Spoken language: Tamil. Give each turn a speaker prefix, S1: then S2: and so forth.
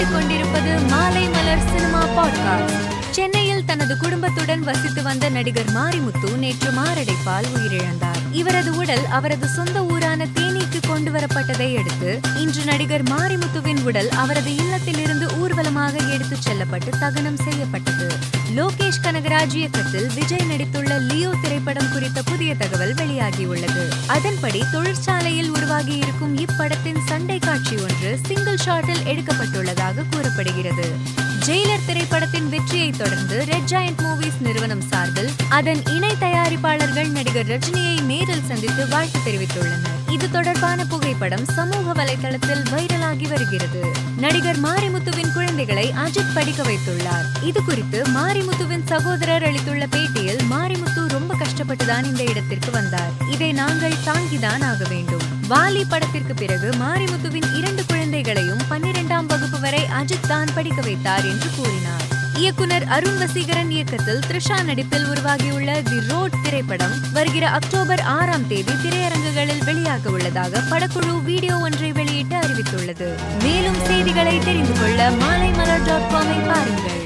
S1: கேட்டுக்கொண்டிருப்பது மாலை மலர் சினிமா பாட்காஸ்ட். சென்னையில் தனது குடும்பத்துடன் வசித்து வந்த நடிகர் மாரிமுத்து நேற்று மாரடைப்பால் உயிரிழந்தார். இவரது உடல் அவரது சொந்த ஊரான தேனிக்கு கொண்டு வரப்பட்டதை அடுத்து இன்று நடிகர் மாரிமுத்துவின் உடல் அவரது இல்லத்திலிருந்து ஊர்வலமாக எடுத்துச் செல்லப்பட்டு தகனம் செய்யப்பட்டது. லோகேஷ் கனகராஜ் இயக்கத்தில் விஜய் நடித்துள்ள லியோ திரைப்படம் குறித்த புதிய தகவல் வெளியாகியுள்ளது. அதன்படி தொழிற்சாலையில் உருவாகி இருக்கும் இப்படத்தின் சண்டை காட்சி ஒன்று சிங்கிள் ஷாட்டில் எடுக்கப்பட்டுள்ளதாக கூறப்படுகிறது. ஜெயிலர் திரைப்படத்தின் வெற்றியை தொடர்ந்து ரெட் ஜாயண்ட் மூவிஸ் நிறுவனம் சார்பில் அதன் இணை தயாரிப்பாளர்கள் நடிகர் ரஜினியை நேரில் சந்தித்து வாழ்த்து தெரிவித்துள்ளனர். இது தொடர்பான புகைப்படம் சமூக வலைதளத்தில் வைரலாகி வருகிறது. நடிகர் மாரிமுத்துவின் குழந்தைகளை அஜித் படிக்க வைத்துள்ளார். இது குறித்து மாரிமுத்துவின் சகோதரர் அளித்துள்ள பேட்டியில் மாரிமுத்து ரொம்ப கஷ்டப்பட்டுதான் இந்த இடத்திற்கு வந்தார். இதை நாங்கள் தாங்கிதான் ஆக வேண்டும். வாலி படத்திற்கு பிறகு மாரிமுத்துவின் இரண்டு குழந்தைகளையும் பன்னிரெண்டாம் வகுப்பு வரை அஜித் தான் படிக்க வைத்தார் என்று கூறினார். இயக்குனர் அருண் வசீகரன் இயக்கத்தில் த்ரிஷா நடிப்பில் உருவாகியுள்ள தி ரோட் திரைப்படம் வருகிற அக்டோபர் ஆறாம் தேதி திரையரங்குகளில் வெளியாக உள்ளதாக படக்குழு வீடியோ ஒன்றை வெளியிட்டு அறிவித்துள்ளது. மேலும் செய்திகளை தெரிந்து கொள்ள மாலை மலர் டாட் காமை பாருங்கள்.